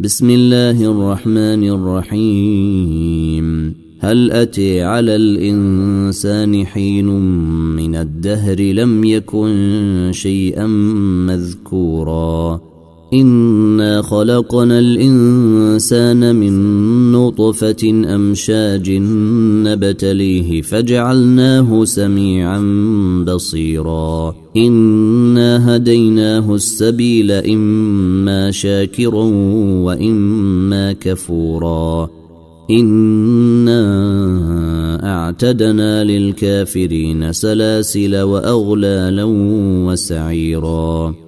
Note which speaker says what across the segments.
Speaker 1: بسم الله الرحمن الرحيم. هل أتي على الإنسان حين من الدهر لم يكن شيئا مذكورا؟ إنا خلقنا الإنسان من نطفة أمشاج نبتليه فجعلناه سميعا بصيرا إنا هديناه السبيل إما شاكرا وإما كفورا إنا أعتدنا للكافرين سلاسل وأغلالا وسعيرا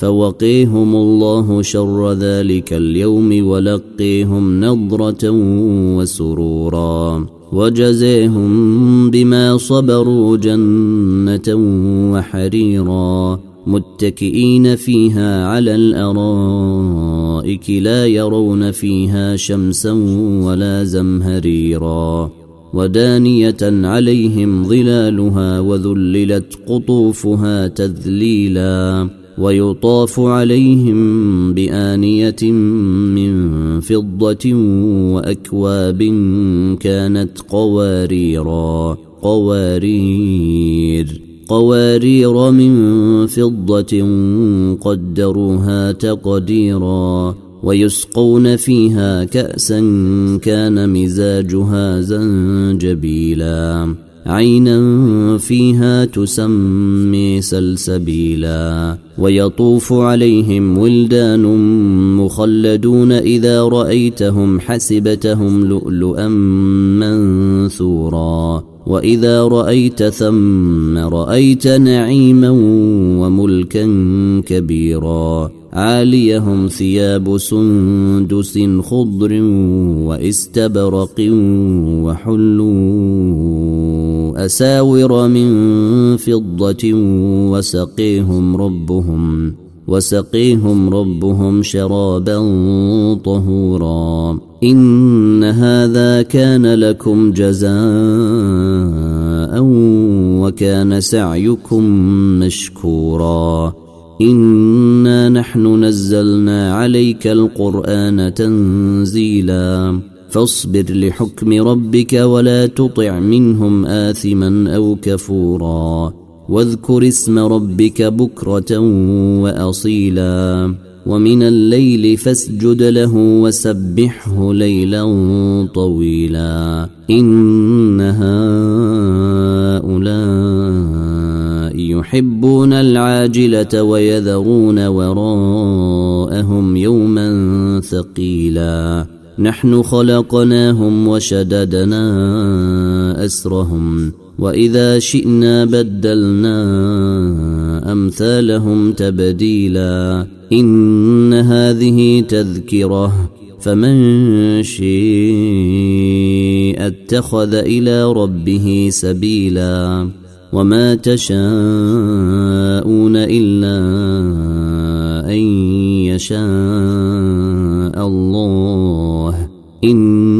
Speaker 1: فوقيهم الله شر ذلك اليوم ولقيهم نضرة وسرورا وجزيهم بما صبروا جنة وحريرا متكئين فيها على الأرائك لا يرون فيها شمسا ولا زمهريرا ودانية عليهم ظلالها وذللت قطوفها تذليلا ويطاف عليهم بآنية من فضة وأكواب كانت قواريرا قوارير قوارير من فضة قدروها تقديرا ويسقون فيها كأسا كان مزاجها زنجبيلا. عينا فيها تسمي سلسبيلا ويطوف عليهم ولدان مخلدون إذا رأيتهم حسبتهم لؤلؤا منثورا وإذا رأيت ثم رأيت نعيما وملكا كبيرا عاليهم ثياب سندس خضر واستبرق وحلوا أساور من فضة وسقيهم ربهم وسقيهم ربهم شرابا طهورا. إن هذا كان لكم جزاء وكان سعيكم مشكورا. إنا نحن نزلنا عليك القرآن تنزيلا. فاصبر لحكم ربك ولا تطع منهم آثما أو كفورا. واذكر اسم ربك بكرة وأصيلا ومن الليل فاسجد له وسبحه ليلا طويلا إن هؤلاء يحبون العاجلة ويذرون وراءهم يوما ثقيلا نحن خلقناهم وشددنا أسرهم واذا شئنا بدلنا امثالهم تبديلا ان هذه تذكره فمن شيء اتخذ إلى ربه سبيلا وما تشاءون الا ان يشاء الله ان